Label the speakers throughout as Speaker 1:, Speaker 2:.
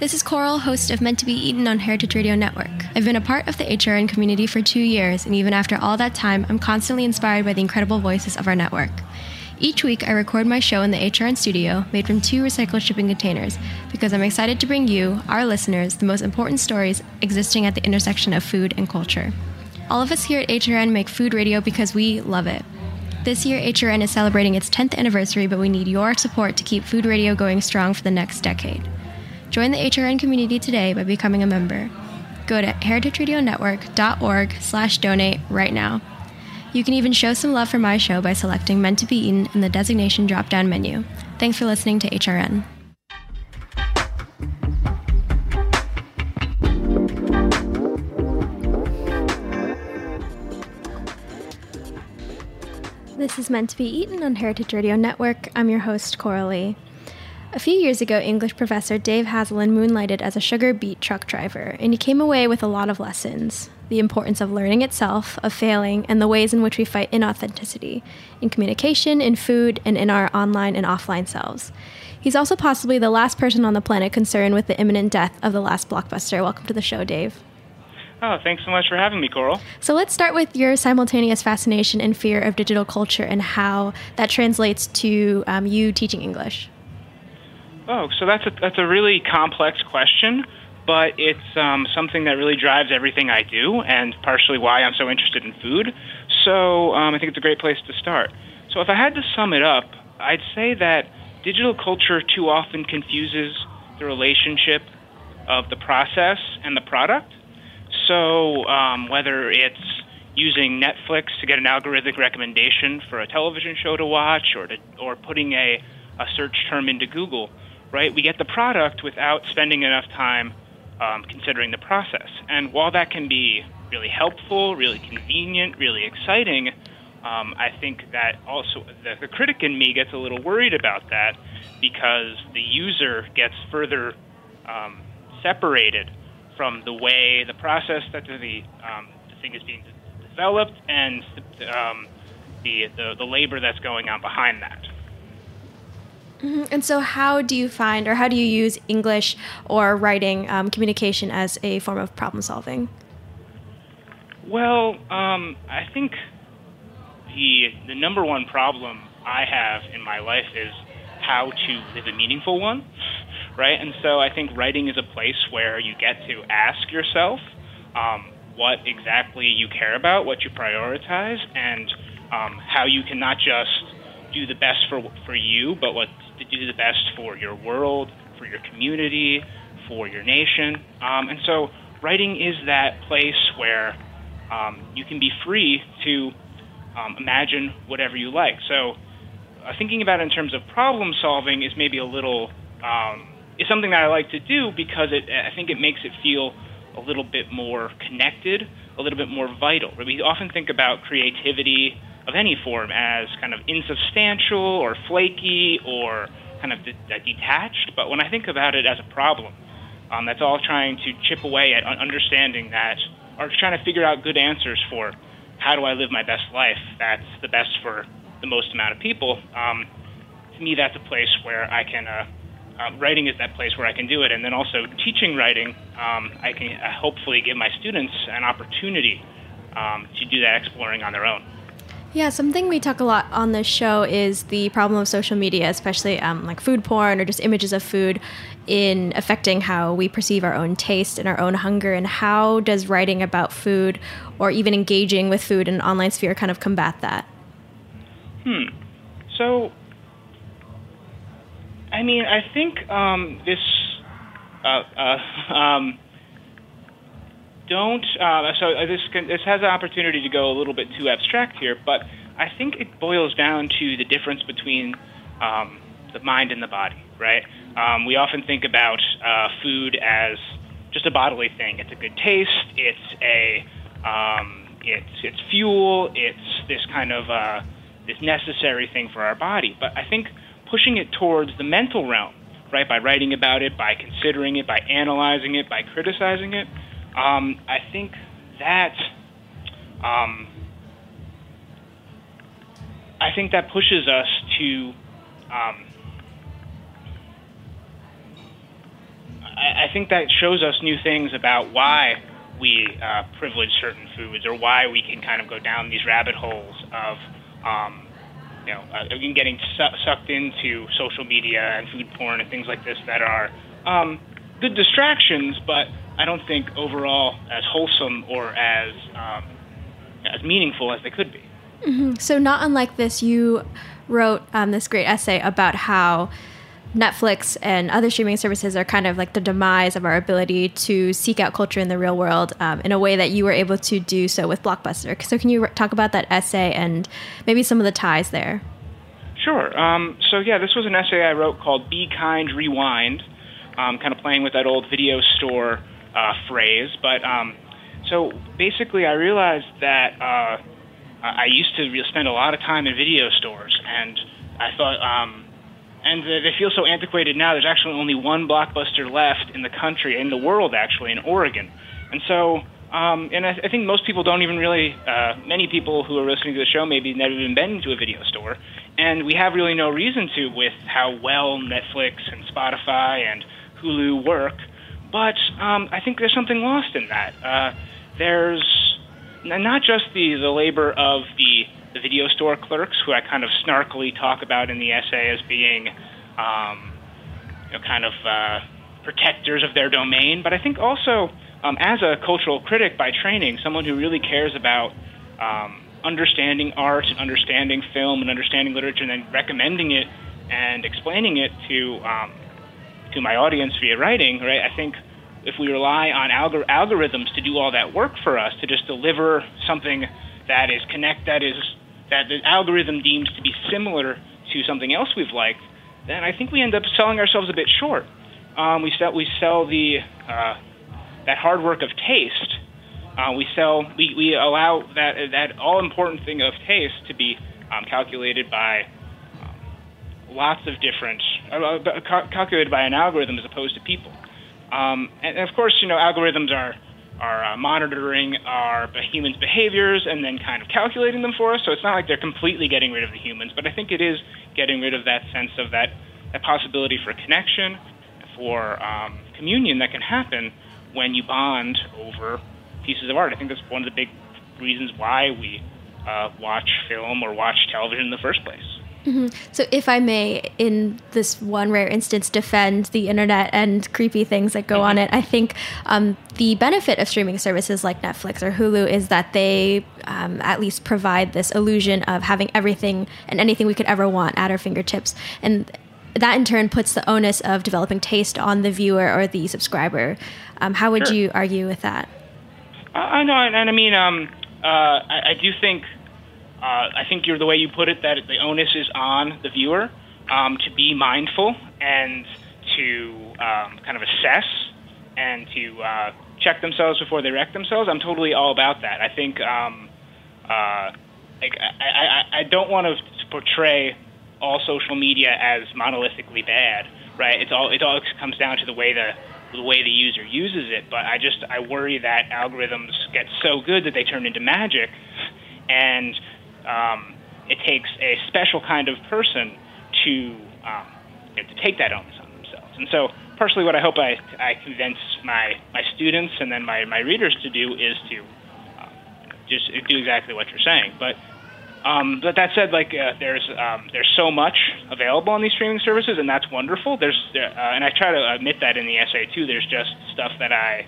Speaker 1: This is Coral, host of Meant to Be Eaten on Heritage Radio Network. I've been a part of the HRN community for two years, and even after all that time, I'm constantly inspired by the incredible voices of our network. Each week, I record my show in the HRN studio, made from two recycled shipping containers, because I'm excited to bring you, our listeners, the most important stories existing at the intersection of food and culture. All of us here at HRN make food radio because we love it. This year, HRN is celebrating its 10th anniversary, but we need your support to keep food radio going strong for the next decade. Join the HRN community today by becoming a member. Go to heritageradionetwork.org slash donate right now. You can even show some love for my show by selecting Meant to Be Eaten in the designation drop down menu. Thanks for listening to HRN. This is Meant to Be Eaten on Heritage Radio Network. I'm your host, Coral Lee. A few years ago, English professor Dave Haeselin moonlighted as a sugar beet truck driver, and he came away with a lot of lessons the importance of learning itself, of failing, and the ways in which we fight inauthenticity in communication, in food, and in our online and offline selves. He's also possibly the last person on the planet concerned with the imminent death of the last blockbuster. Welcome to the show, Dave.
Speaker 2: Oh, thanks so much for having me, Coral.
Speaker 1: So let's start with your simultaneous fascination and fear of digital culture and how that translates to um, you teaching English.
Speaker 2: Oh, so that's a, that's a really complex question, but it's um, something that really drives everything I do, and partially why I'm so interested in food. So um, I think it's a great place to start. So if I had to sum it up, I'd say that digital culture too often confuses the relationship of the process and the product. So um, whether it's using Netflix to get an algorithmic recommendation for a television show to watch, or to, or putting a, a search term into Google right? We get the product without spending enough time um, considering the process. And while that can be really helpful, really convenient, really exciting, um, I think that also the, the, critic in me gets a little worried about that because the user gets further um, separated from the way the process that the, um, the thing is being developed and um, the, the, the labor that's going on behind that.
Speaker 1: Mm-hmm. And so, how do you find, or how do you use English or writing um, communication as a form of problem solving?
Speaker 2: Well, um, I think the the number one problem I have in my life is how to live a meaningful one, right? And so, I think writing is a place where you get to ask yourself um, what exactly you care about, what you prioritize, and um, how you can not just do the best for for you, but what to do the best for your world, for your community, for your nation. Um, and so, writing is that place where um, you can be free to um, imagine whatever you like. So, uh, thinking about it in terms of problem solving is maybe a little um, is something that I like to do because it I think it makes it feel a little bit more connected, a little bit more vital. We often think about creativity of any form as kind of insubstantial or flaky or kind of de- detached. But when I think about it as a problem, um, that's all trying to chip away at understanding that, or trying to figure out good answers for how do I live my best life that's the best for the most amount of people. Um, to me, that's a place where I can uh, uh, writing is that place where I can do it, and then also teaching writing, um, I can uh, hopefully give my students an opportunity um, to do that exploring on their own.
Speaker 1: Yeah, something we talk a lot on this show is the problem of social media, especially um, like food porn or just images of food, in affecting how we perceive our own taste and our own hunger. And how does writing about food or even engaging with food in an online sphere kind of combat that?
Speaker 2: Hmm. So, I mean, I think um, this. Uh, uh, um, don't. Uh, so uh, this can, this has an opportunity to go a little bit too abstract here, but I think it boils down to the difference between um, the mind and the body, right? Um, we often think about uh, food as just a bodily thing. It's a good taste. It's a um, it's it's fuel. It's this kind of uh, this necessary thing for our body. But I think pushing it towards the mental realm, right, by writing about it, by considering it, by analyzing it, by criticizing it, um, I think that um, I think that pushes us to. Um, I, I think that shows us new things about why we uh, privilege certain foods or why we can kind of go down these rabbit holes of um, you know uh, getting su- sucked into social media and food porn and things like this that are um, good distractions, but I don't think overall as wholesome or as um, as meaningful as they could be.
Speaker 1: Mm-hmm. So, not unlike this, you wrote um, this great essay about how Netflix and other streaming services are kind of like the demise of our ability to seek out culture in the real world um, in a way that you were able to do so with Blockbuster. So, can you talk about that essay and maybe some of the ties there?
Speaker 2: Sure. Um, so, yeah, this was an essay I wrote called Be Kind, Rewind, um, kind of playing with that old video store uh, phrase. But um, so basically, I realized that uh, I used to spend a lot of time in video stores, and I thought, um, and they feel so antiquated now. There's actually only one blockbuster left in the country, in the world, actually, in Oregon, and so. Um, and I, I think most people don't even really, uh, many people who are listening to the show maybe never even been to a video store. And we have really no reason to with how well Netflix and Spotify and Hulu work. But um, I think there's something lost in that. Uh, there's not just the, the labor of the, the video store clerks, who I kind of snarkily talk about in the essay as being um, you know, kind of uh, protectors of their domain, but I think also um, as a cultural critic by training, someone who really cares about um, understanding art and understanding film and understanding literature and then recommending it and explaining it to um, to my audience via writing, right? I think if we rely on algor- algorithms to do all that work for us, to just deliver something that is connect that is that the algorithm deems to be similar to something else we've liked, then I think we end up selling ourselves a bit short. Um, we sell we sell the uh, that hard work of taste. Uh, we sell we, we allow that that all important thing of taste to be um, calculated by lots of different, uh, uh calculated by an algorithm as opposed to people. Um, and, of course, you know, algorithms are are uh, monitoring our humans' behaviors and then kind of calculating them for us. So it's not like they're completely getting rid of the humans, but I think it is getting rid of that sense of that, that possibility for connection, for um, communion that can happen when you bond over pieces of art. I think that's one of the big reasons why we uh, watch film or watch television in the first place.
Speaker 1: Mm-hmm. So, if I may, in this one rare instance, defend the internet and creepy things that go mm-hmm. on it, I think um, the benefit of streaming services like Netflix or Hulu is that they um, at least provide this illusion of having everything and anything we could ever want at our fingertips. And that in turn puts the onus of developing taste on the viewer or the subscriber. Um, how would sure. you argue with that?
Speaker 2: I know, and, and I mean, um, uh, I, I do think uh, I think you're the way you put it that the onus is on the viewer um, to be mindful and to um, kind of assess and to uh, check themselves before they wreck themselves. I'm totally all about that. I think um, uh, like I, I, I don't want to portray all social media as monolithically bad, right? It's all it all comes down to the way the the way the user uses it. But I just I worry that algorithms get so good that they turn into magic, and um, it takes a special kind of person to um, you know, to take that onus on themselves. And so, personally, what I hope I, I convince my, my students and then my, my readers to do is to uh, just do exactly what you're saying. But um, but that said, like uh, there's um, there's so much available on these streaming services, and that's wonderful. There's uh, and I try to admit that in the essay too. There's just stuff that I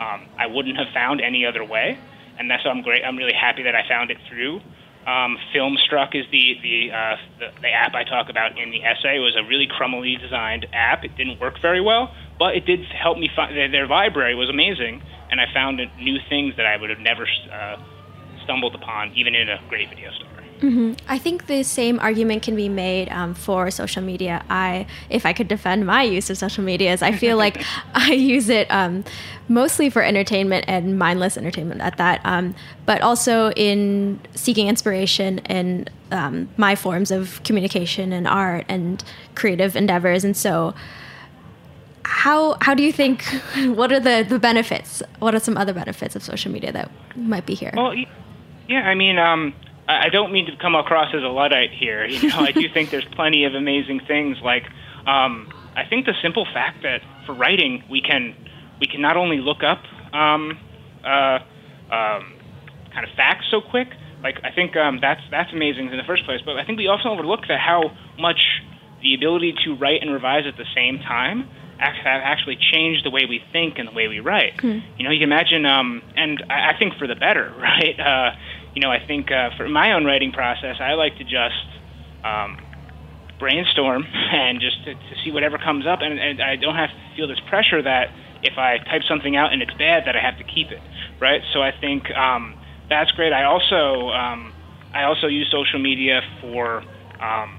Speaker 2: um, I wouldn't have found any other way, and that's I'm great. I'm really happy that I found it through. Um, Filmstruck is the the, uh, the the app I talk about in the essay. It was a really crummily designed app. It didn't work very well, but it did help me find their, their library was amazing, and I found new things that I would have never uh, stumbled upon, even in a great video store.
Speaker 1: Mm-hmm. I think the same argument can be made um, for social media. I, if I could defend my use of social media, is I feel like I use it um, mostly for entertainment and mindless entertainment at that, um, but also in seeking inspiration in um, my forms of communication and art and creative endeavors. And so, how how do you think? What are the the benefits? What are some other benefits of social media that might be here?
Speaker 2: Well, yeah, I mean. I don't mean to come across as a luddite here. You know, I do think there's plenty of amazing things. Like, um, I think the simple fact that for writing we can we can not only look up um, uh, um, kind of facts so quick. Like, I think um, that's that's amazing in the first place. But I think we also overlook that how much the ability to write and revise at the same time have actually changed the way we think and the way we write. Mm. You know, you can imagine, um, and I, I think for the better, right? Uh, you know, I think uh, for my own writing process, I like to just um, brainstorm and just to, to see whatever comes up, and, and I don't have to feel this pressure that if I type something out and it's bad, that I have to keep it, right? So I think um, that's great. I also um, I also use social media for um,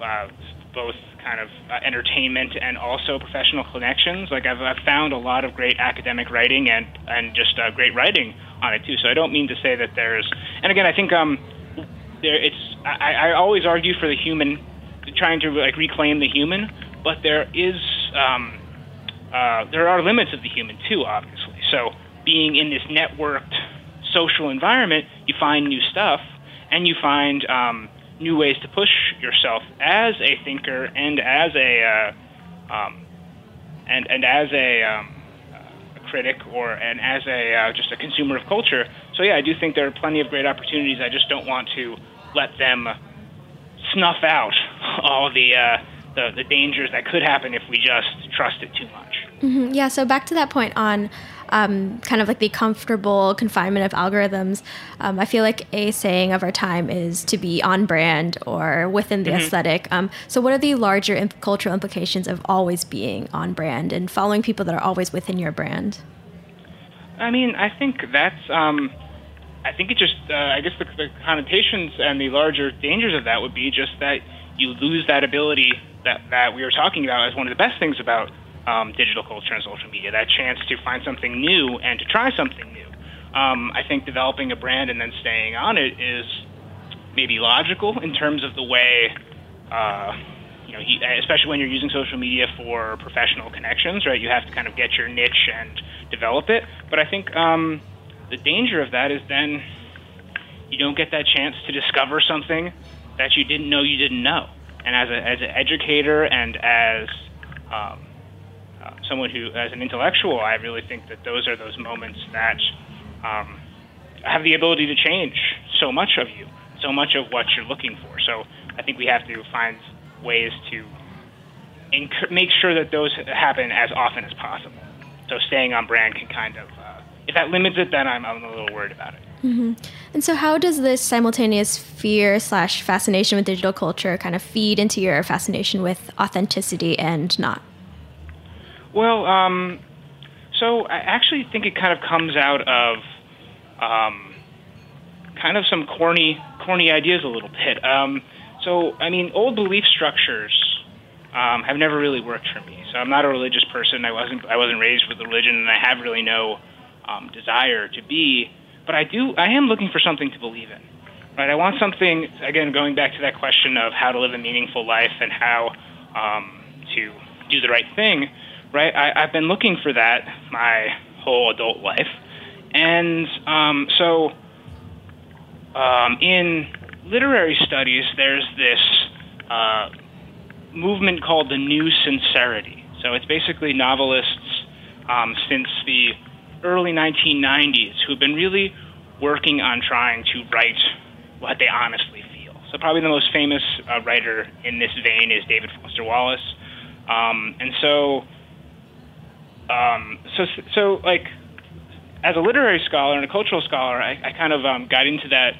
Speaker 2: uh, both kind of uh, entertainment and also professional connections. Like I've, I've found a lot of great academic writing and and just uh, great writing on it too. So I don't mean to say that there's. And again, I think um, there it's. I, I always argue for the human, trying to like reclaim the human, but there is um, uh, there are limits of the human too, obviously. So being in this networked social environment, you find new stuff, and you find um, new ways to push yourself as a thinker and as a uh, um, and and as a um, critic or and as a uh, just a consumer of culture. So yeah, I do think there are plenty of great opportunities. I just don't want to let them snuff out all the uh, the, the dangers that could happen if we just trust it too much.
Speaker 1: Mm-hmm. Yeah. So back to that point on um, kind of like the comfortable confinement of algorithms. Um, I feel like a saying of our time is to be on brand or within the mm-hmm. aesthetic. Um, so, what are the larger imp- cultural implications of always being on brand and following people that are always within your brand?
Speaker 2: I mean, I think that's. Um, I think it just. Uh, I guess the, the connotations and the larger dangers of that would be just that you lose that ability that that we were talking about as one of the best things about um, digital culture and social media, that chance to find something new and to try something new. Um, I think developing a brand and then staying on it is maybe logical in terms of the way, uh, you know, especially when you're using social media for professional connections, right? You have to kind of get your niche and develop it. But I think um, the danger of that is then you don't get that chance to discover something that you didn't know you didn't know. And as, a, as an educator and as um, someone who, as an intellectual, I really think that those are those moments that um, have the ability to change so much of you, so much of what you're looking for. So I think we have to find ways to inc- make sure that those happen as often as possible. So staying on brand can kind of, uh, if that limits it, then I'm, I'm a little worried about it.
Speaker 1: Mm-hmm. And so, how does this simultaneous fear slash fascination with digital culture kind of feed into your fascination with authenticity and not?
Speaker 2: Well, um, so I actually think it kind of comes out of um, kind of some corny, corny ideas a little bit. Um, so, I mean, old belief structures um, have never really worked for me. So I'm not a religious person. I wasn't. I wasn't raised with religion, and I have really no um, desire to be. But I do. I am looking for something to believe in. Right. I want something. Again, going back to that question of how to live a meaningful life and how um, to do the right thing right? I, I've been looking for that my whole adult life, and um, so um, in literary studies, there's this uh, movement called the New Sincerity. So it's basically novelists um, since the early 1990s who've been really working on trying to write what they honestly feel. So probably the most famous uh, writer in this vein is David Foster Wallace. Um, and so, um, so, so like, as a literary scholar and a cultural scholar, I, I kind of um, got into that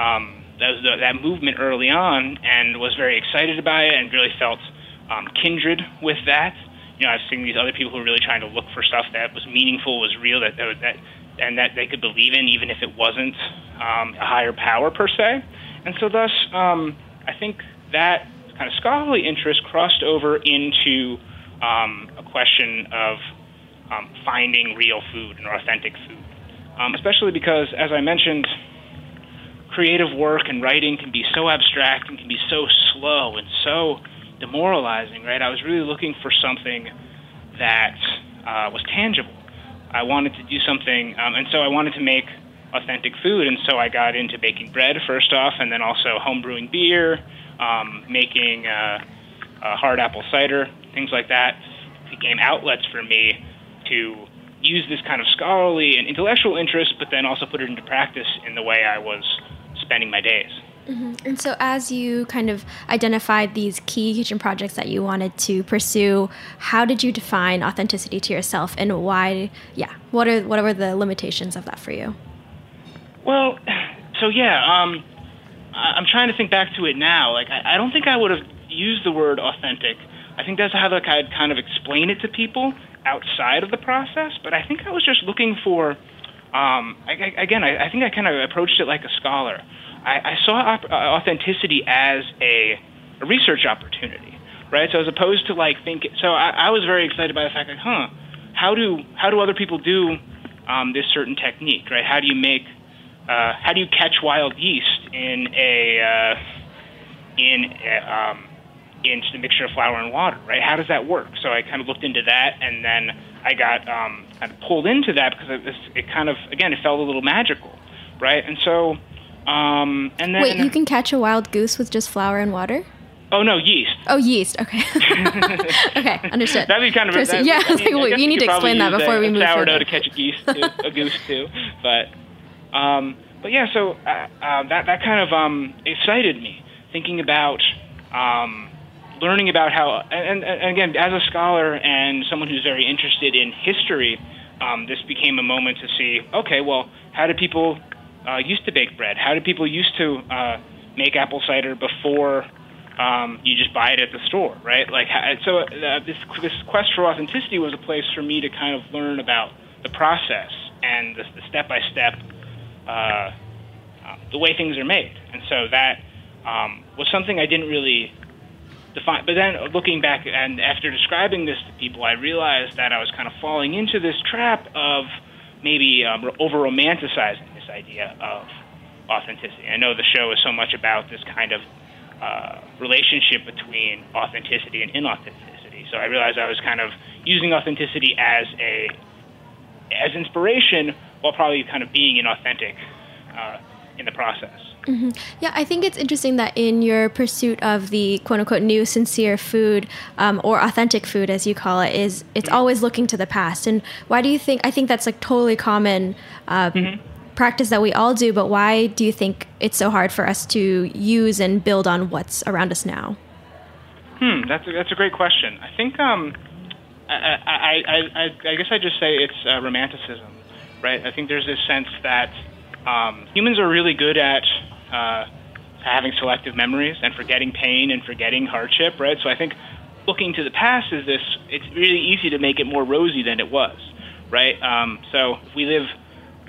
Speaker 2: um, that, that movement early on and was very excited about it and really felt um, kindred with that. You know, I've seen these other people who are really trying to look for stuff that was meaningful, was real, that that, that and that they could believe in, even if it wasn't um, a higher power per se. And so, thus, um, I think that kind of scholarly interest crossed over into um, a question of um, finding real food and authentic food, um, especially because, as I mentioned, creative work and writing can be so abstract and can be so slow and so demoralizing, right? I was really looking for something that uh, was tangible. I wanted to do something, um, and so I wanted to make authentic food, and so I got into baking bread first off, and then also home brewing beer, um, making uh, uh, hard apple cider, things like that became outlets for me to use this kind of scholarly and intellectual interest, but then also put it into practice in the way I was spending my days.
Speaker 1: Mm-hmm. And so, as you kind of identified these key kitchen projects that you wanted to pursue, how did you define authenticity to yourself, and why? Yeah, what are what were the limitations of that for you?
Speaker 2: Well, so yeah, um, I'm trying to think back to it now. Like, I, I don't think I would have used the word authentic. I think that's how like I'd kind of explain it to people outside of the process. But I think I was just looking for. Um, I, I, again, I, I think I kind of approached it like a scholar. I, saw op- uh, authenticity as a, a research opportunity, right? So as opposed to like thinking, so I, I was very excited by the fact that, huh, how do how do other people do um, this certain technique, right? How do you make, uh, how do you catch wild yeast in a uh, in a, um, in just a mixture of flour and water, right? How does that work? So I kind of looked into that, and then I got um, kind of pulled into that because it, it kind of again it felt a little magical, right? And so um, and then
Speaker 1: Wait, you can catch a wild goose with just flour and water?
Speaker 2: Oh no, yeast.
Speaker 1: Oh, yeast. Okay. okay, understood.
Speaker 2: That'd be kind of that,
Speaker 1: yeah. I mean, like, you need to explain that before
Speaker 2: a,
Speaker 1: we move
Speaker 2: sourdough to catch a goose, too, a goose too. But, um, but yeah. So uh, uh, that that kind of um, excited me thinking about um, learning about how, and, and, again, as a scholar and someone who's very interested in history, um, this became a moment to see. Okay, well, how did people uh, used to bake bread? How did people used to uh, make apple cider before um, you just buy it at the store, right? Like, so uh, this this quest for authenticity was a place for me to kind of learn about the process and the step by step the way things are made, and so that um, was something I didn't really But then looking back and after describing this to people, I realized that I was kind of falling into this trap of maybe um, over romanticizing this idea of authenticity. I know the show is so much about this kind of uh, relationship between authenticity and inauthenticity. So I realized I was kind of using authenticity as a as inspiration while probably kind of being inauthentic uh, in the process.
Speaker 1: Mm-hmm. Yeah, I think it's interesting that in your pursuit of the quote unquote new sincere food um, or authentic food, as you call it, is it's always looking to the past. And why do you think? I think that's like totally common. Uh, mm-hmm. Practice that we all do, but why do you think it's so hard for us to use and build on what's around us now?
Speaker 2: Hmm, that's a, that's a great question. I think um, I, I, I, I, guess I just say it's uh, romanticism, right? I think there's this sense that um, humans are really good at uh, having selective memories and forgetting pain and forgetting hardship, right? So I think looking to the past is this. It's really easy to make it more rosy than it was, right? Um, so we live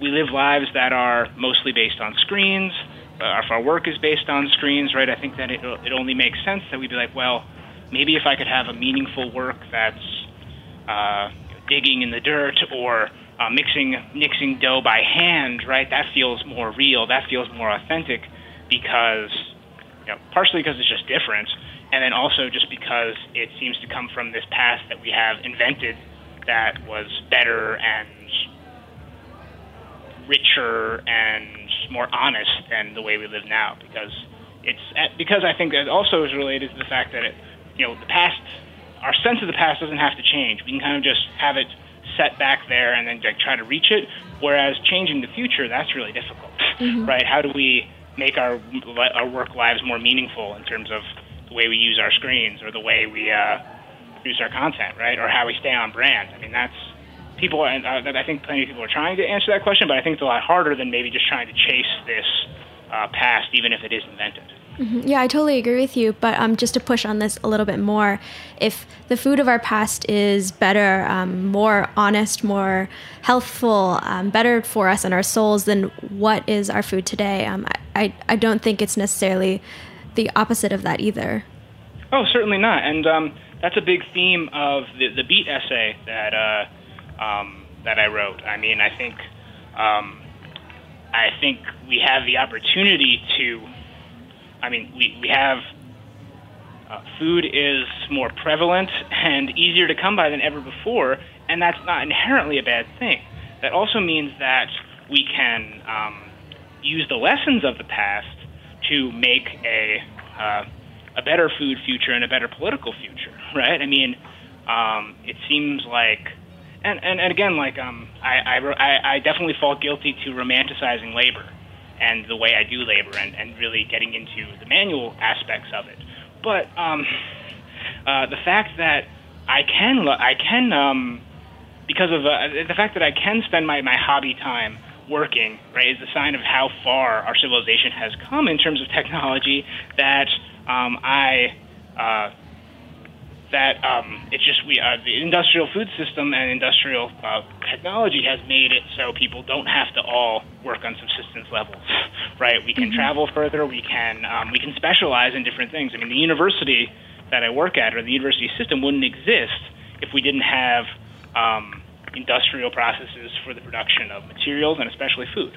Speaker 2: we live lives that are mostly based on screens. Uh, if our work is based on screens, right? I think that it it only makes sense that we'd be like, well, maybe if I could have a meaningful work that's uh, digging in the dirt or uh, mixing mixing dough by hand, right? That feels more real. That feels more authentic because, you know, partially because it's just different, and then also just because it seems to come from this past that we have invented that was better and richer and more honest than the way we live now. Because it's because I think that also is related to the fact that it, you know, the past our sense of the past doesn't have to change. We can kind of just have it set back there and then like, try to reach it. Whereas changing the future, that's really difficult, mm-hmm. right? How do we make our our work lives more meaningful in terms of the way we use our screens or the way we uh, produce our content, right? Or how we stay on brand. I mean, that's people. And uh, I think plenty of people are trying to answer that question, but I think it's a lot harder than maybe just trying to chase this uh, past, even if it is invented.
Speaker 1: Mm-hmm. Yeah, I totally agree with you. But um, just to push on this a little bit more, if the food of our past is better, um, more honest, more healthful, um, better for us and our souls, then what is our food today? Um, I, I don't think it's necessarily the opposite of that either.
Speaker 2: Oh, certainly not. And um, that's a big theme of the, the Beet essay that, uh, um, that I wrote. I mean, I think. I think we have the opportunity to I mean, we, we have uh, food is more prevalent and easier to come by than ever before, and that's not inherently a bad thing. That also means that we can um, use the lessons of the past to make a uh, a better food future and a better political future, right? I mean, um, it seems like, and, and, and again, like um, I, I, I definitely fall guilty to romanticizing labor and the way I do labor and, and really getting into the manual aspects of it. But um, uh, the fact that I can, I can, um, because of uh, the fact that I can spend my, my hobby time working, right, is a sign of how far our civilization has come in terms of technology. That um, I uh, that um, it's just we uh, the industrial food system and industrial uh, technology has made it so people don't have to all work on subsistence levels, right? We can mm-hmm. travel further. We can um, we can specialize in different things. I mean, the university that I work at or the university system wouldn't exist if we didn't have um, industrial processes for the production of materials and especially food.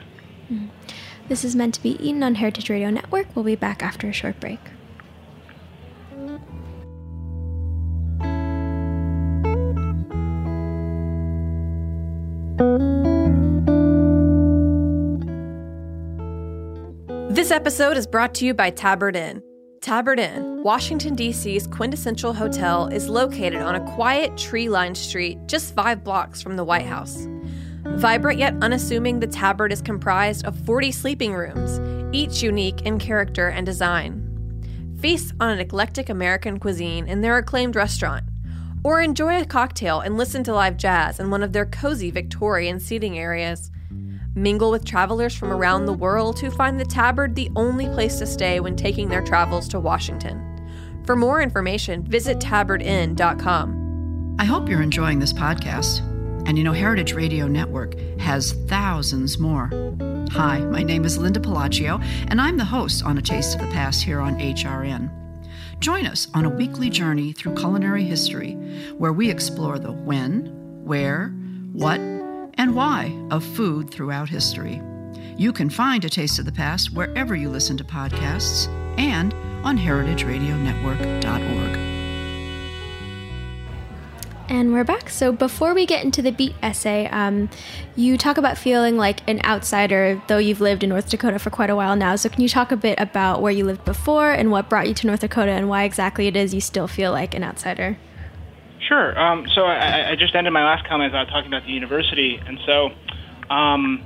Speaker 2: Mm-hmm.
Speaker 1: This is meant to be eaten on Heritage Radio Network. We'll be back after a short break.
Speaker 3: This episode is brought to you by Tabard Inn. Tabard Inn, Washington, D.C.'s quintessential hotel, is located on a quiet, tree lined street just five blocks from the White House. Vibrant yet unassuming, the Tabard is comprised of 40 sleeping rooms, each unique in character and design. Feast on an eclectic American cuisine in their acclaimed restaurant, or enjoy a cocktail and listen to live jazz in one of their cozy Victorian seating areas. Mingle with travelers from around the world who find the Tabard the only place to stay when taking their travels to Washington. For more information, visit tabardinn.com.
Speaker 4: I hope you're enjoying this podcast. And you know, Heritage Radio Network has thousands more. Hi, my name is Linda Pelaccio, and I'm the host on A Taste of the Past here on HRN. Join us on a weekly journey through culinary history where we explore the when, where, what, and why of food throughout history. You can find A Taste of the Past wherever you listen to podcasts and on heritageradionetwork.org.
Speaker 1: And we're back. So before we get into the beet essay, um, you talk about feeling like an outsider, though you've lived in North Dakota for quite a while now. So can you talk a bit about where you lived before and what brought you to North Dakota and why exactly it is you still feel like an outsider?
Speaker 2: Sure. Um, so I, I, just ended my last comment about talking about the university, and so, um,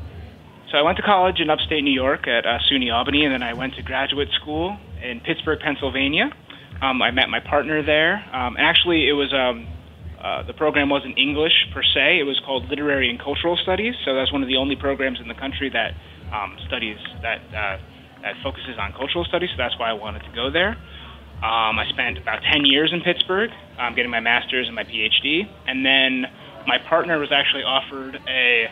Speaker 2: so I went to college in upstate New York at uh, SUNY Albany, and then I went to graduate school in Pittsburgh, Pennsylvania. Um, I met my partner there, um, and actually, it was um, uh, the program wasn't English per se; it was called Literary and Cultural Studies. So that's one of the only programs in the country that um, studies that uh, that focuses on cultural studies. So that's why I wanted to go there. Um, I spent about 10 years in Pittsburgh, um, getting my master's and my PhD. And then my partner was actually offered a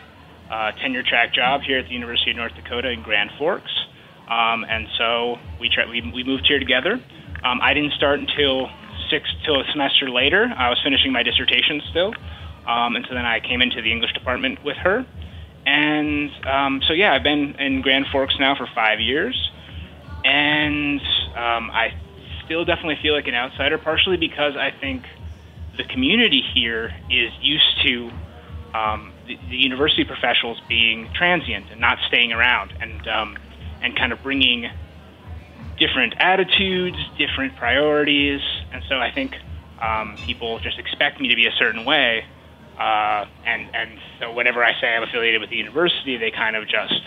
Speaker 2: uh, tenure track job here at the University of North Dakota in Grand Forks. Um, and so we, tried, we, we moved here together. Um, I didn't start until six till a semester later. I was finishing my dissertation still. Um, and so then I came into the English department with her. And um, so, yeah, I've been in Grand Forks now for five years. And um, I still definitely feel like an outsider, partially because I think the community here is used to um, the, the, university professionals being transient and not staying around, and um, and kind of bringing different attitudes, different priorities, and so I think um, people just expect me to be a certain way, uh, and and so whenever I say I'm affiliated with the university, they kind of just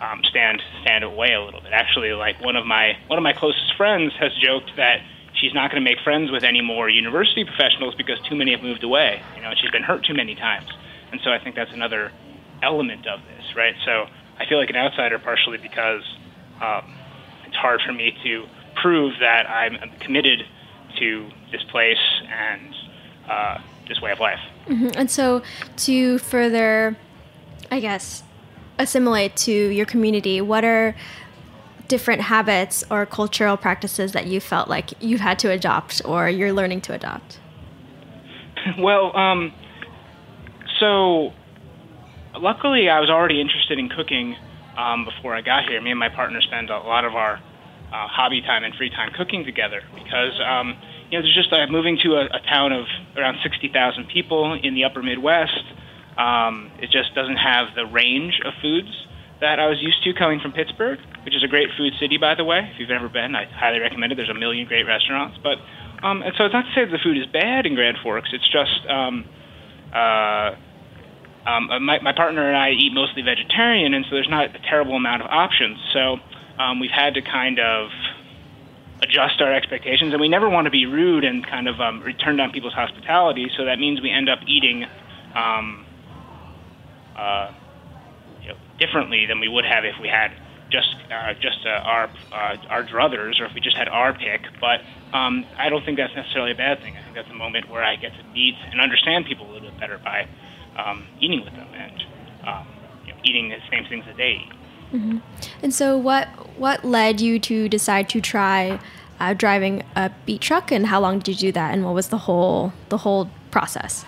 Speaker 2: um, stand stand away a little bit. Actually, like one of my one of my closest friends has joked that she's not going to make friends with any more university professionals because too many have moved away. You know, she's been hurt too many times, and so I think that's another element of this, right? So I feel like an outsider partially because um, it's hard for me to prove that I'm committed to this place and uh, this way of life.
Speaker 1: Mm-hmm. And so, to further, I guess, assimilate to your community, what are different habits or cultural practices that you felt like you've had to adopt or you're learning to adopt?
Speaker 2: Well, um, so luckily I was already interested in cooking um, before I got here. Me and my partner spend a lot of our uh, hobby time and free time cooking together because um, you know there's just uh, moving to a, a town of around 60,000 people in the Upper Midwest. Um, it just doesn't have the range of foods that I was used to coming from Pittsburgh, which is a great food city, by the way. If you've ever been, I highly recommend it. There's a million great restaurants, but um, and so it's not to say that the food is bad in Grand Forks. It's just um, uh, um, uh, my, my partner and I eat mostly vegetarian, and so there's not a terrible amount of options. So um, we've had to kind of adjust our expectations, and we never want to be rude and kind of um, return down people's hospitality. So that means we end up eating um, uh, you know, differently than we would have if we had just uh, just uh, our uh, our druthers, or if we just had our pick. But um, I don't think that's necessarily a bad thing. I think that's a moment where I get to meet and understand people a little bit better by um, eating with them and um, you know, eating the same things that they eat.
Speaker 1: Mm-hmm. And so, what what led you to decide to try uh, driving a beet truck, and how long did you do that, and what was the whole the whole process?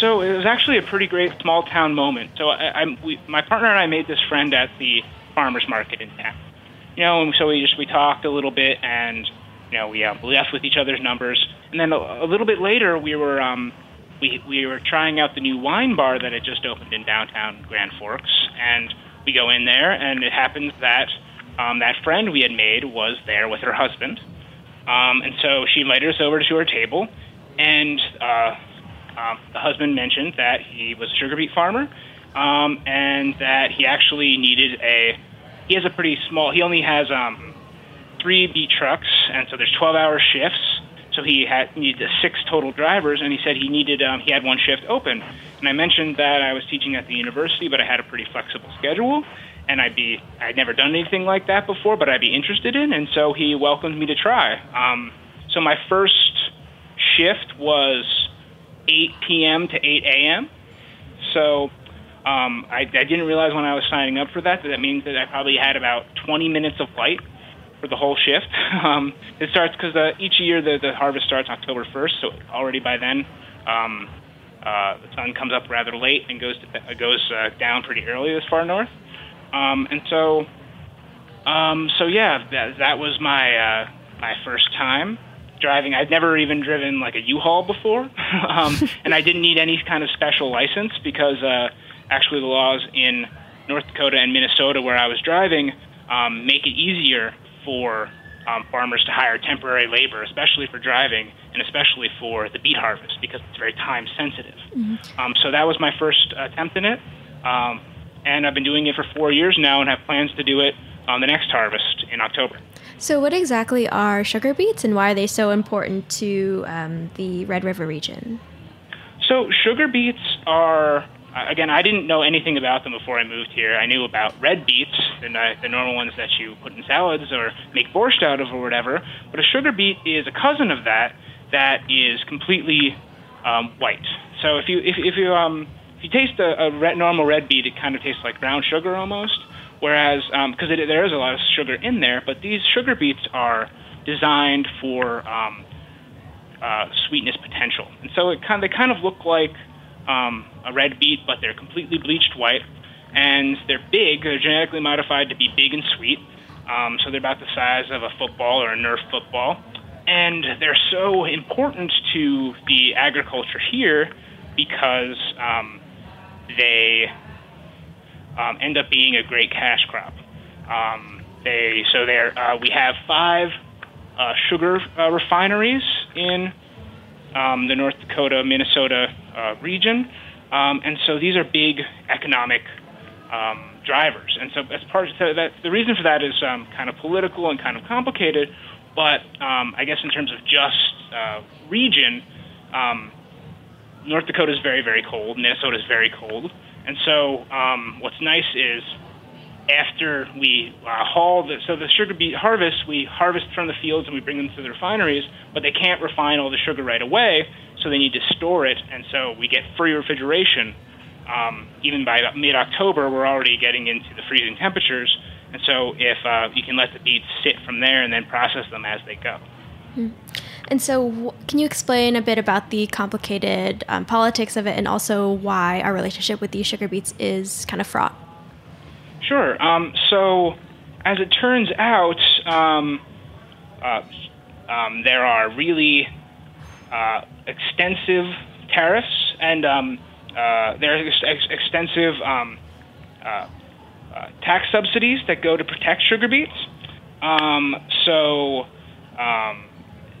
Speaker 2: So it was actually a pretty great small town moment. So I, I we, my partner and I made this friend at the farmers market in town. You know, and so we just we talked a little bit, and you know we um, left with each other's numbers, and then a, a little bit later we were um, we we were trying out the new wine bar that had just opened in downtown Grand Forks, and we go in there, and it happens that um, that friend we had made was there with her husband, um, and so she invited us over to her table, and uh, um, the husband mentioned that he was a sugar beet farmer, um, and that he actually needed a he has a pretty small he only has um, three beet trucks, and so there's 12 hour shifts so he had needed six total drivers, and he said he needed um, he had one shift open. And I mentioned that I was teaching at the university, but I had a pretty flexible schedule, and I'd be I'd never done anything like that before, but I'd be interested in. And so he welcomed me to try. Um, so my first shift was 8 p.m. to 8 a.m. So um, I, I didn't realize when I was signing up for that that that means that I probably had about 20 minutes of light for the whole shift. Um, it starts because uh, each year the, the harvest starts October 1st, so already by then um, uh, the sun comes up rather late and goes to, uh, goes uh, down pretty early this far north. Um, and so, um, so yeah, that, that was my uh, my first time driving. I'd never even driven like a U-Haul before, um, and I didn't need any kind of special license because uh, actually the laws in North Dakota and Minnesota where I was driving um, make it easier for um, farmers to hire temporary labor, especially for driving and especially for the beet harvest because it's very time sensitive. Mm-hmm. Um, so that was my first attempt in it, um, and I've been doing it for four years now and have plans to do it on the next harvest in October.
Speaker 1: So, what exactly are sugar beets and why are they so important to um, the Red River region?
Speaker 2: So, sugar beets are again, I didn't know anything about them before I moved here. I knew about red beets, the, the normal ones that you put in salads or make borscht out of or whatever. But a sugar beet is a cousin of that that is completely um, white. So if you if, if you um, if you taste a, a red, normal red beet, it kind of tastes like brown sugar almost. Whereas because um, there is a lot of sugar in there, but these sugar beets are designed for um, uh, sweetness potential, and so it kind of, they kind of look like um, a red beet, but they're completely bleached white, and they're big. They're genetically modified to be big and sweet, um, so they're about the size of a football or a Nerf football, and they're so important to the agriculture here because um, they um, end up being a great cash crop. Um, they so there uh, we have five uh, sugar uh, refineries in um, the North Dakota Minnesota uh, region, um, and so these are big economic um, drivers. And so, as part of that, the reason for that is um, kind of political and kind of complicated. But I guess in terms of just uh, region, North Dakota is very, very cold. Minnesota is very cold. And so, um, what's nice is after we uh, haul the so the sugar beet harvest, we harvest from the fields and we bring them to the refineries, but they can't refine all the sugar right away, so they need to store it, and so we get free refrigeration. Um, even by mid-October, we're already getting into the freezing temperatures, and so if uh, you can let the beets sit from there and then process them as they go.
Speaker 1: Mm. And so, can you explain a bit about the complicated um, politics of it and also why our relationship with these sugar beets is kind of fraught?
Speaker 2: Sure. Um, so, as it turns out, um, uh, um, there are really uh, extensive tariffs and um, uh, there are ex- extensive um, uh, uh, tax subsidies that go to protect sugar beets. so,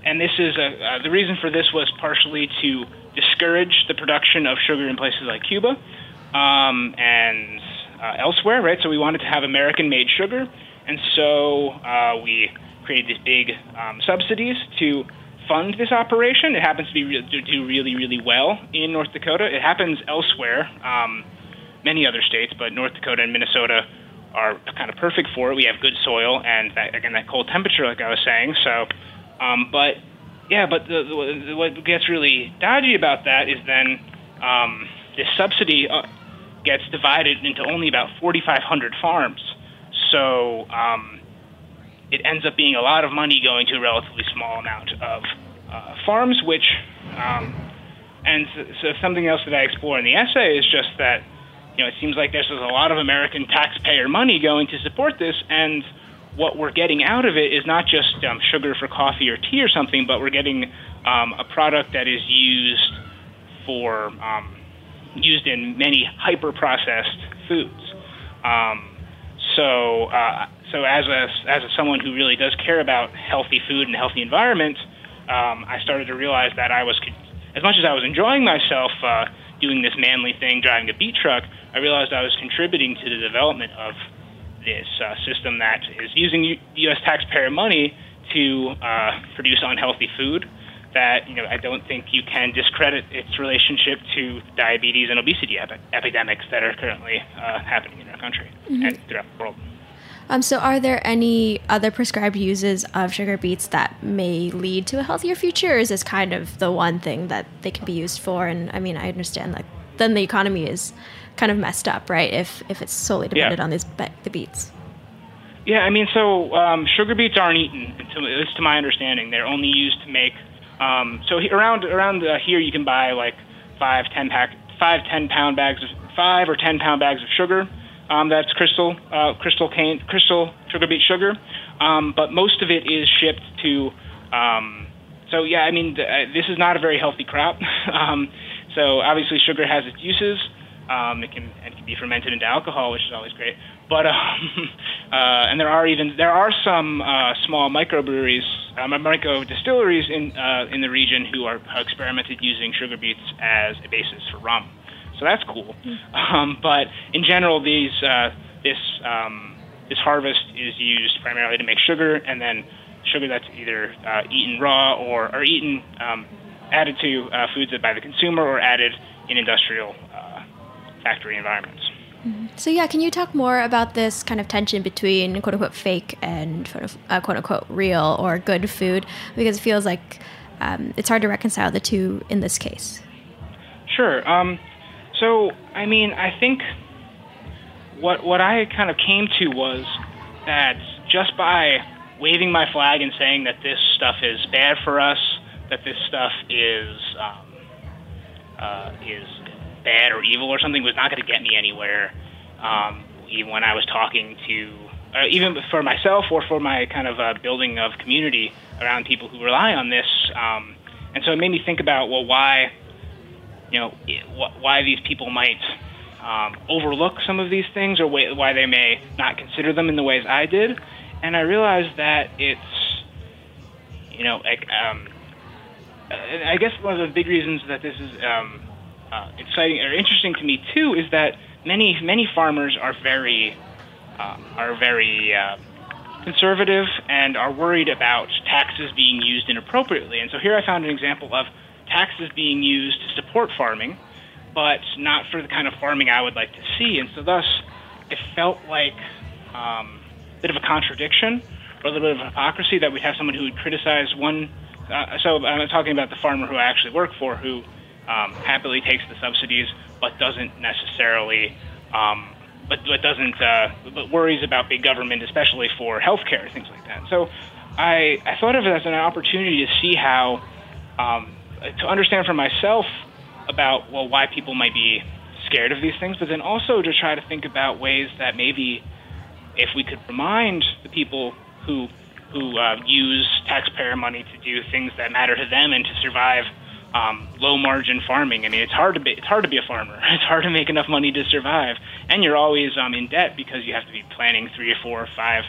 Speaker 2: and this is a, uh, the reason for this was partially to discourage the production of sugar in places like Cuba um, and uh, elsewhere, right? So we wanted to have American-made sugar, and so uh, we created these big um, subsidies to fund this operation. It happens to be re- to do really, really well in North Dakota. It happens elsewhere, um, many other states, but North Dakota and Minnesota are kind of perfect for it. We have good soil and that, again that cold temperature, like I was saying. So um, but yeah, but the, the, what gets really dodgy about that is then um, this subsidy uh, gets divided into only about 4,500 farms. So um, it ends up being a lot of money going to a relatively small amount of uh, farms, which um, and so, so something else that I explore in the essay is just that you know it seems like there's a lot of American taxpayer money going to support this, and what we're getting out of it is not just um, sugar for coffee or tea or something, but we're getting um, a product that is used for um, used in many hyper processed foods. Um, so, uh, so as a as a someone who really does care about healthy food and healthy environment, um, I started to realize that I was, as much as I was enjoying myself uh, doing this manly thing, driving a beet truck, I realized I was contributing to the development of this uh, system that is using U- U.S. taxpayer money to uh, produce unhealthy food. That you know, I don't think you can discredit its relationship to diabetes and obesity epi- epidemics that are currently uh, happening in our country mm-hmm. and throughout the world.
Speaker 1: Um, so, are there any other prescribed uses of sugar beets that may lead to a healthier future, or is this kind of the one thing that they can be used for? And I mean, I understand that then the economy is kind of messed up, right? If if it's solely dependent yeah. on these be- the beets.
Speaker 2: Yeah, I mean, so um, sugar beets aren't eaten, at least to my understanding. They're only used to make. Um, so he, around around uh, here, you can buy like five, ten pack, five, ten pound bags of five or ten pound bags of sugar. Um, that's crystal, uh, crystal cane, crystal sugar beet sugar. Um, but most of it is shipped to. Um, so yeah, I mean, th- uh, this is not a very healthy crop. so obviously, sugar has its uses. Um, it can it can be fermented into alcohol, which is always great. But um, uh, and there are even there are some uh, small microbreweries, uh, micro distilleries in uh, in the region who are experimented using sugar beets as a basis for rum. So that's cool. Mm. Um, but in general, these uh, this um, this harvest is used primarily to make sugar, and then sugar that's either uh, eaten raw or or eaten um, added to uh, foods that by the consumer or added in industrial factory environments.
Speaker 1: Mm-hmm. So yeah, can you talk more about this kind of tension between quote unquote fake and uh, quote unquote real or good food? Because it feels like um, it's hard to reconcile the two in this case.
Speaker 2: Sure. Um, so I mean, I think what what I kind of came to was that just by waving my flag and saying that this stuff is bad for us, that this stuff is um, uh, is bad or evil or something was not going to get me anywhere. Um, even when I was talking to, uh, even for myself or for my kind of uh, building of community around people who rely on this. Um, and so it made me think about well, why, you know, why these people might um, overlook some of these things or why they may not consider them in the ways I did. And I realized that it's, you know, like, um, I guess one of the big reasons that this is um, uh, exciting or interesting to me too is that many many farmers are very uh, are very uh, conservative and are worried about taxes being used inappropriately. And so here I found an example of taxes being used to support farming, but not for the kind of farming I would like to see. And so thus, it felt like um, a bit of a contradiction or a little bit of hypocrisy that we'd have someone who would criticize one. Uh, so I'm talking about the farmer who I actually work for, who um, happily takes the subsidies, but doesn't necessarily, um, but, but doesn't, uh, but worries about big government, especially for healthcare, things like that. So I, I thought of it as an opportunity to see how, um, to understand for myself about, well, why people might be scared of these things, but then also to try to think about ways that maybe if we could remind the people who who uh, use taxpayer money to do things that matter to them and to survive um, low margin farming. I mean, it's hard to be it's hard to be a farmer. It's hard to make enough money to survive, and you're always um, in debt because you have to be planning three or four or five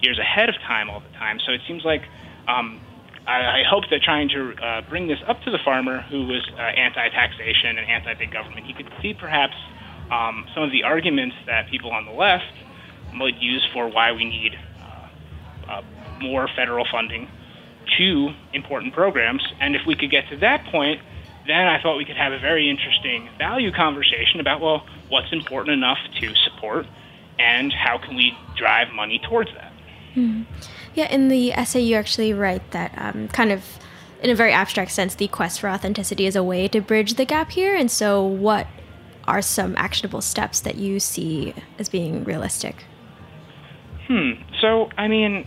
Speaker 2: years ahead of time all the time. So it seems like um, I, hope that trying to uh, bring this up to the farmer who was uh, anti-taxation and anti-big government, he could see perhaps um, some of the arguments that people on the left would use for why we need more federal funding to important programs. And if we could get to that point, then I thought we could have a very interesting value conversation about, well, what's important enough to support and how can we drive money towards that.
Speaker 1: Mm-hmm. Yeah, in the essay, you actually write that um, kind of in a very abstract sense, the quest for authenticity is a way to bridge the gap here. And so, what are some actionable steps that you see as being realistic?
Speaker 2: Hmm. So, I mean,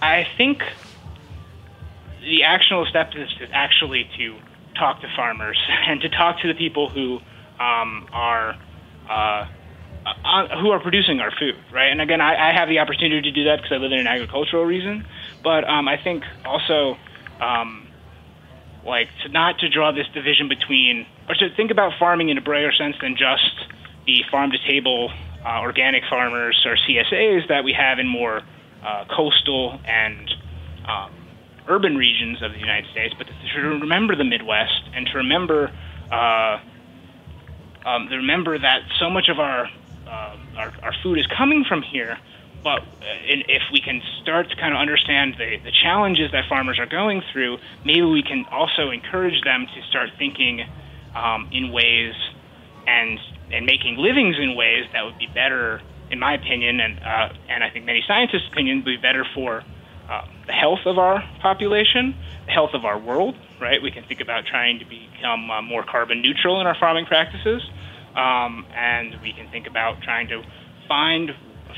Speaker 2: I think the actionable step is, is actually to talk to farmers and to talk to the people who um, are uh, uh, who are producing our food, right? And again, I, I have the opportunity to do that because I live in an agricultural region. But um, I think also, um, like, to not to draw this division between, or to think about farming in a broader sense than just the farm to table uh, organic farmers or CSAs that we have in more uh, coastal and um, urban regions of the United States, but to remember the Midwest and to remember uh, um, to remember that so much of our, uh, our, our food is coming from here. But uh, if we can start to kind of understand the, the challenges that farmers are going through, maybe we can also encourage them to start thinking um, in ways and and making livings in ways that would be better, in my opinion, and uh, and I think many scientists' opinion, be better for uh, the health of our population, the health of our world. Right? We can think about trying to become uh, more carbon neutral in our farming practices, um, and we can think about trying to find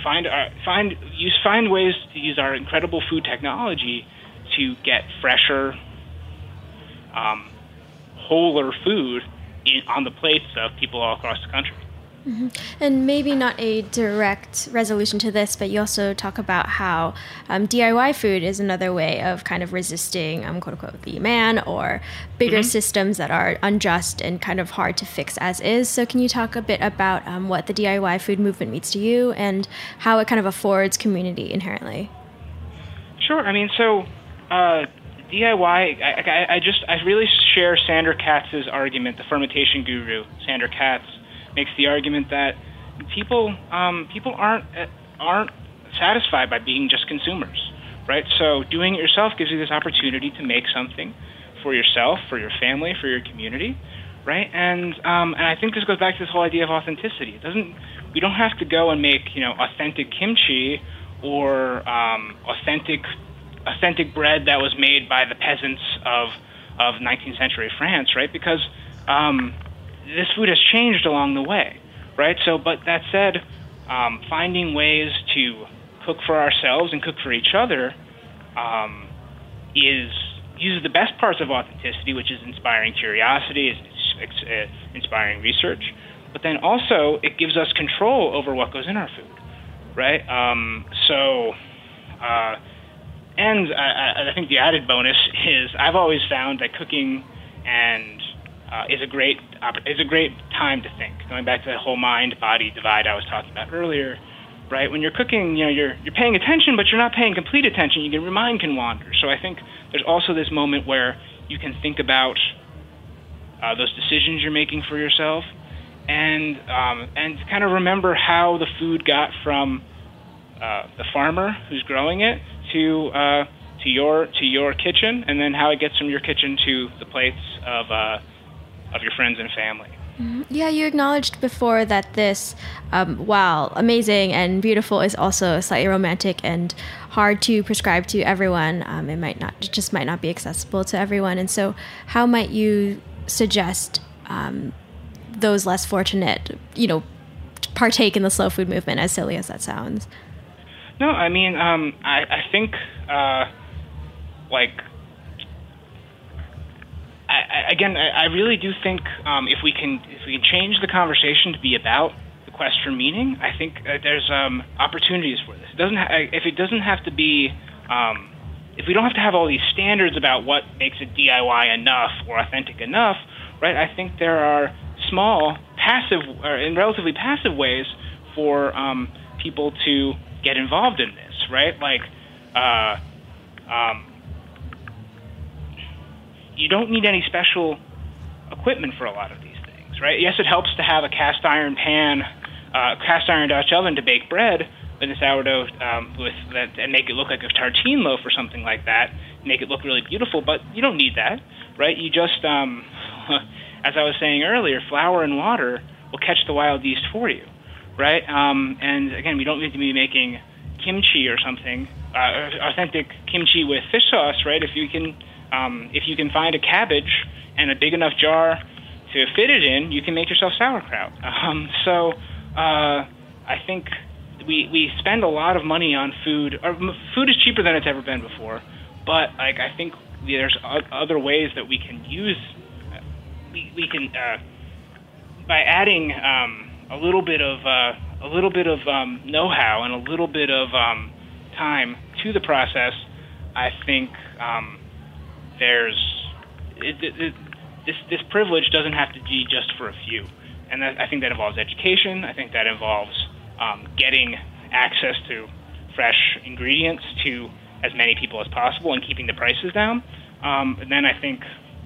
Speaker 2: find our, find use find ways to use our incredible food technology to get fresher, um, wholer food in, on the plates of people all across the country.
Speaker 1: Mm-hmm. And maybe not a direct resolution to this, but you also talk about how um, DIY food is another way of kind of resisting, um, quote unquote, the man or bigger mm-hmm. systems that are unjust and kind of hard to fix as is. So, can you talk a bit about um, what the DIY food movement means to you and how it kind of affords community inherently?
Speaker 2: Sure. I mean, so uh, DIY, I, I, I, just I really share Sandor Katz's argument. The fermentation guru, Sandor Katz, makes the argument that people um, people aren't aren't satisfied by being just consumers, right? So doing it yourself gives you this opportunity to make something for yourself, for your family, for your community, right? And um, and I think this goes back to this whole idea of authenticity. It doesn't we don't have to go and make you know authentic kimchi or um, authentic authentic bread that was made by the peasants of of 19th century France, right? Because um, this food has changed along the way, right? So, but that said, um, finding ways to cook for ourselves and cook for each other um, is uses the best parts of authenticity, which is inspiring curiosity, is uh, inspiring research, but then also it gives us control over what goes in our food, right? Um, so. Uh, and I, I think the added bonus is I've always found that cooking and uh, is a great is a great time to think. Going back to that whole mind body divide I was talking about earlier, right? When you're cooking, you know you're you're paying attention, but you're not paying complete attention. Your mind can wander. So I think there's also this moment where you can think about uh, those decisions you're making for yourself, and um, and kind of remember how the food got from uh, the farmer who's growing it to uh, to your to your kitchen, and then how it gets from your kitchen to the plates of uh, of your friends and family.
Speaker 1: Mm-hmm. Yeah, you acknowledged before that this, um, while amazing and beautiful, is also slightly romantic and hard to prescribe to everyone. Um, it might not, it just might not be accessible to everyone. And so, how might you suggest um, those less fortunate, you know, partake in the slow food movement? As silly as that sounds.
Speaker 2: No, I mean, um, I, I think, uh, like I, again, I, I really do think um, if we can if we can change the conversation to be about the quest for meaning, I think uh, there's um, opportunities for this. It doesn't ha- if it doesn't have to be um, if we don't have to have all these standards about what makes a DIY enough or authentic enough, right? I think there are small, passive, or in relatively passive ways for um, people to get involved in this, right? Like. Uh, um, you don't need any special equipment for a lot of these things, right? Yes, it helps to have a cast iron pan, uh, cast iron Dutch oven to bake bread in a sourdough um, with that and make it look like a tartine loaf or something like that, make it look really beautiful. But you don't need that, right? You just, um, as I was saying earlier, flour and water will catch the wild yeast for you, right? Um, and again, we don't need to be making kimchi or something, uh, authentic kimchi with fish sauce, right? If you can um, if you can find a cabbage and a big enough jar to fit it in, you can make yourself sauerkraut. Um, so uh, I think we we spend a lot of money on food. Or food is cheaper than it's ever been before, but like I think there's other ways that we can use. We we can uh, by adding um, a little bit of uh, a little bit of um, know-how and a little bit of um, time to the process. I think um, there's it, it, it, this this privilege doesn't have to be just for a few, and that, I think that involves education. I think that involves um, getting access to fresh ingredients to as many people as possible and keeping the prices down. Um, and then I think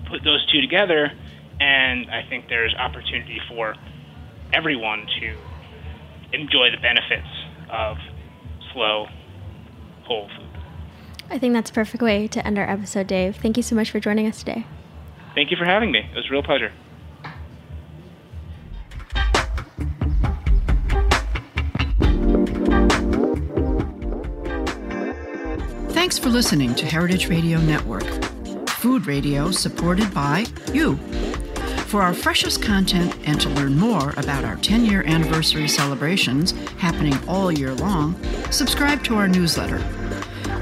Speaker 2: put those two together, and I think there's opportunity for everyone to enjoy the benefits of slow, whole food.
Speaker 1: I think that's a perfect way to end our episode, Dave. Thank you so much for joining us today.
Speaker 2: Thank you for having me. It was a real pleasure.
Speaker 4: Thanks for listening to Heritage Radio Network, food radio supported by you. For our freshest content and to learn more about our 10 year anniversary celebrations happening all year long, subscribe to our newsletter